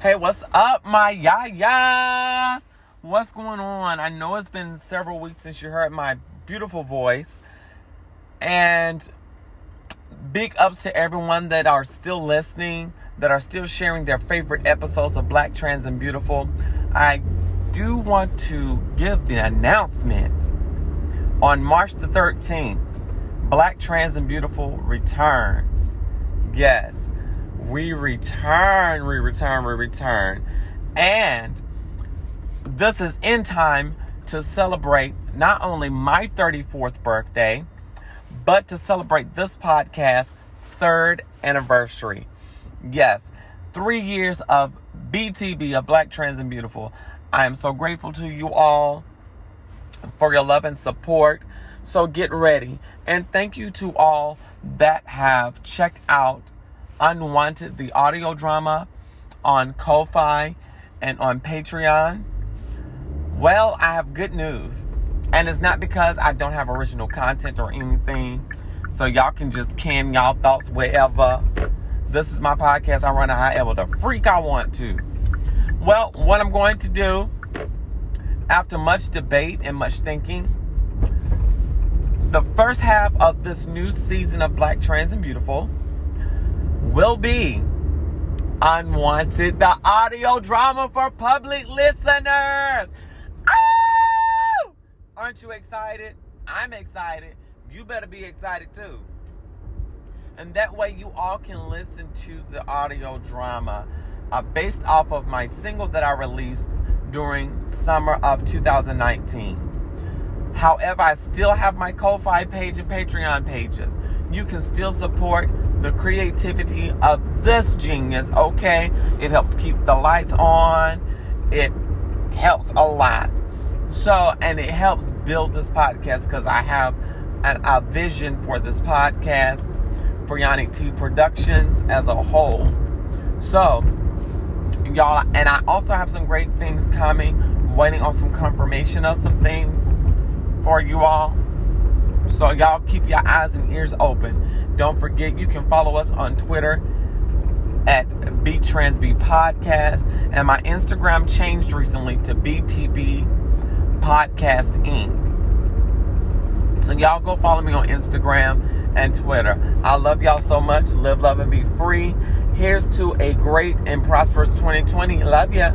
Hey, what's up, my yayas? What's going on? I know it's been several weeks since you heard my beautiful voice. And big ups to everyone that are still listening, that are still sharing their favorite episodes of Black Trans and Beautiful. I do want to give the announcement on March the 13th. Black Trans and Beautiful returns. Yes we return, we return, we return. And this is in time to celebrate not only my 34th birthday, but to celebrate this podcast third anniversary. Yes, three years of BTB, of Black Trans and Beautiful. I am so grateful to you all for your love and support. So get ready. And thank you to all that have checked out Unwanted, the audio drama on Ko-Fi and on Patreon. Well, I have good news. And it's not because I don't have original content or anything. So y'all can just can y'all thoughts wherever. This is my podcast. I run it however the freak I want to. Well, what I'm going to do after much debate and much thinking, the first half of this new season of Black Trans and Beautiful will be Unwanted, the audio drama for public listeners. Oh! Aren't you excited? I'm excited. You better be excited too. And that way, you all can listen to the audio drama uh, based off of my single that I released during summer of 2019. However, I still have my Ko-Fi page and Patreon pages. You can still support the creativity of this genius, okay? It helps keep the lights on. It helps a lot. So, and it helps build this podcast because I have an, a vision for this podcast for Yannick T Productions as a whole. So, y'all, and I also have some great things coming, waiting on some confirmation of some things for you all. So y'all keep your eyes and ears open. Don't forget you can follow us on Twitter at BTransB Podcast. And my Instagram changed recently to BTB Podcast Inc. So y'all go follow me on Instagram and Twitter. I love y'all so much. Live, love, and be free. Here's to a great and prosperous 2020. Love ya.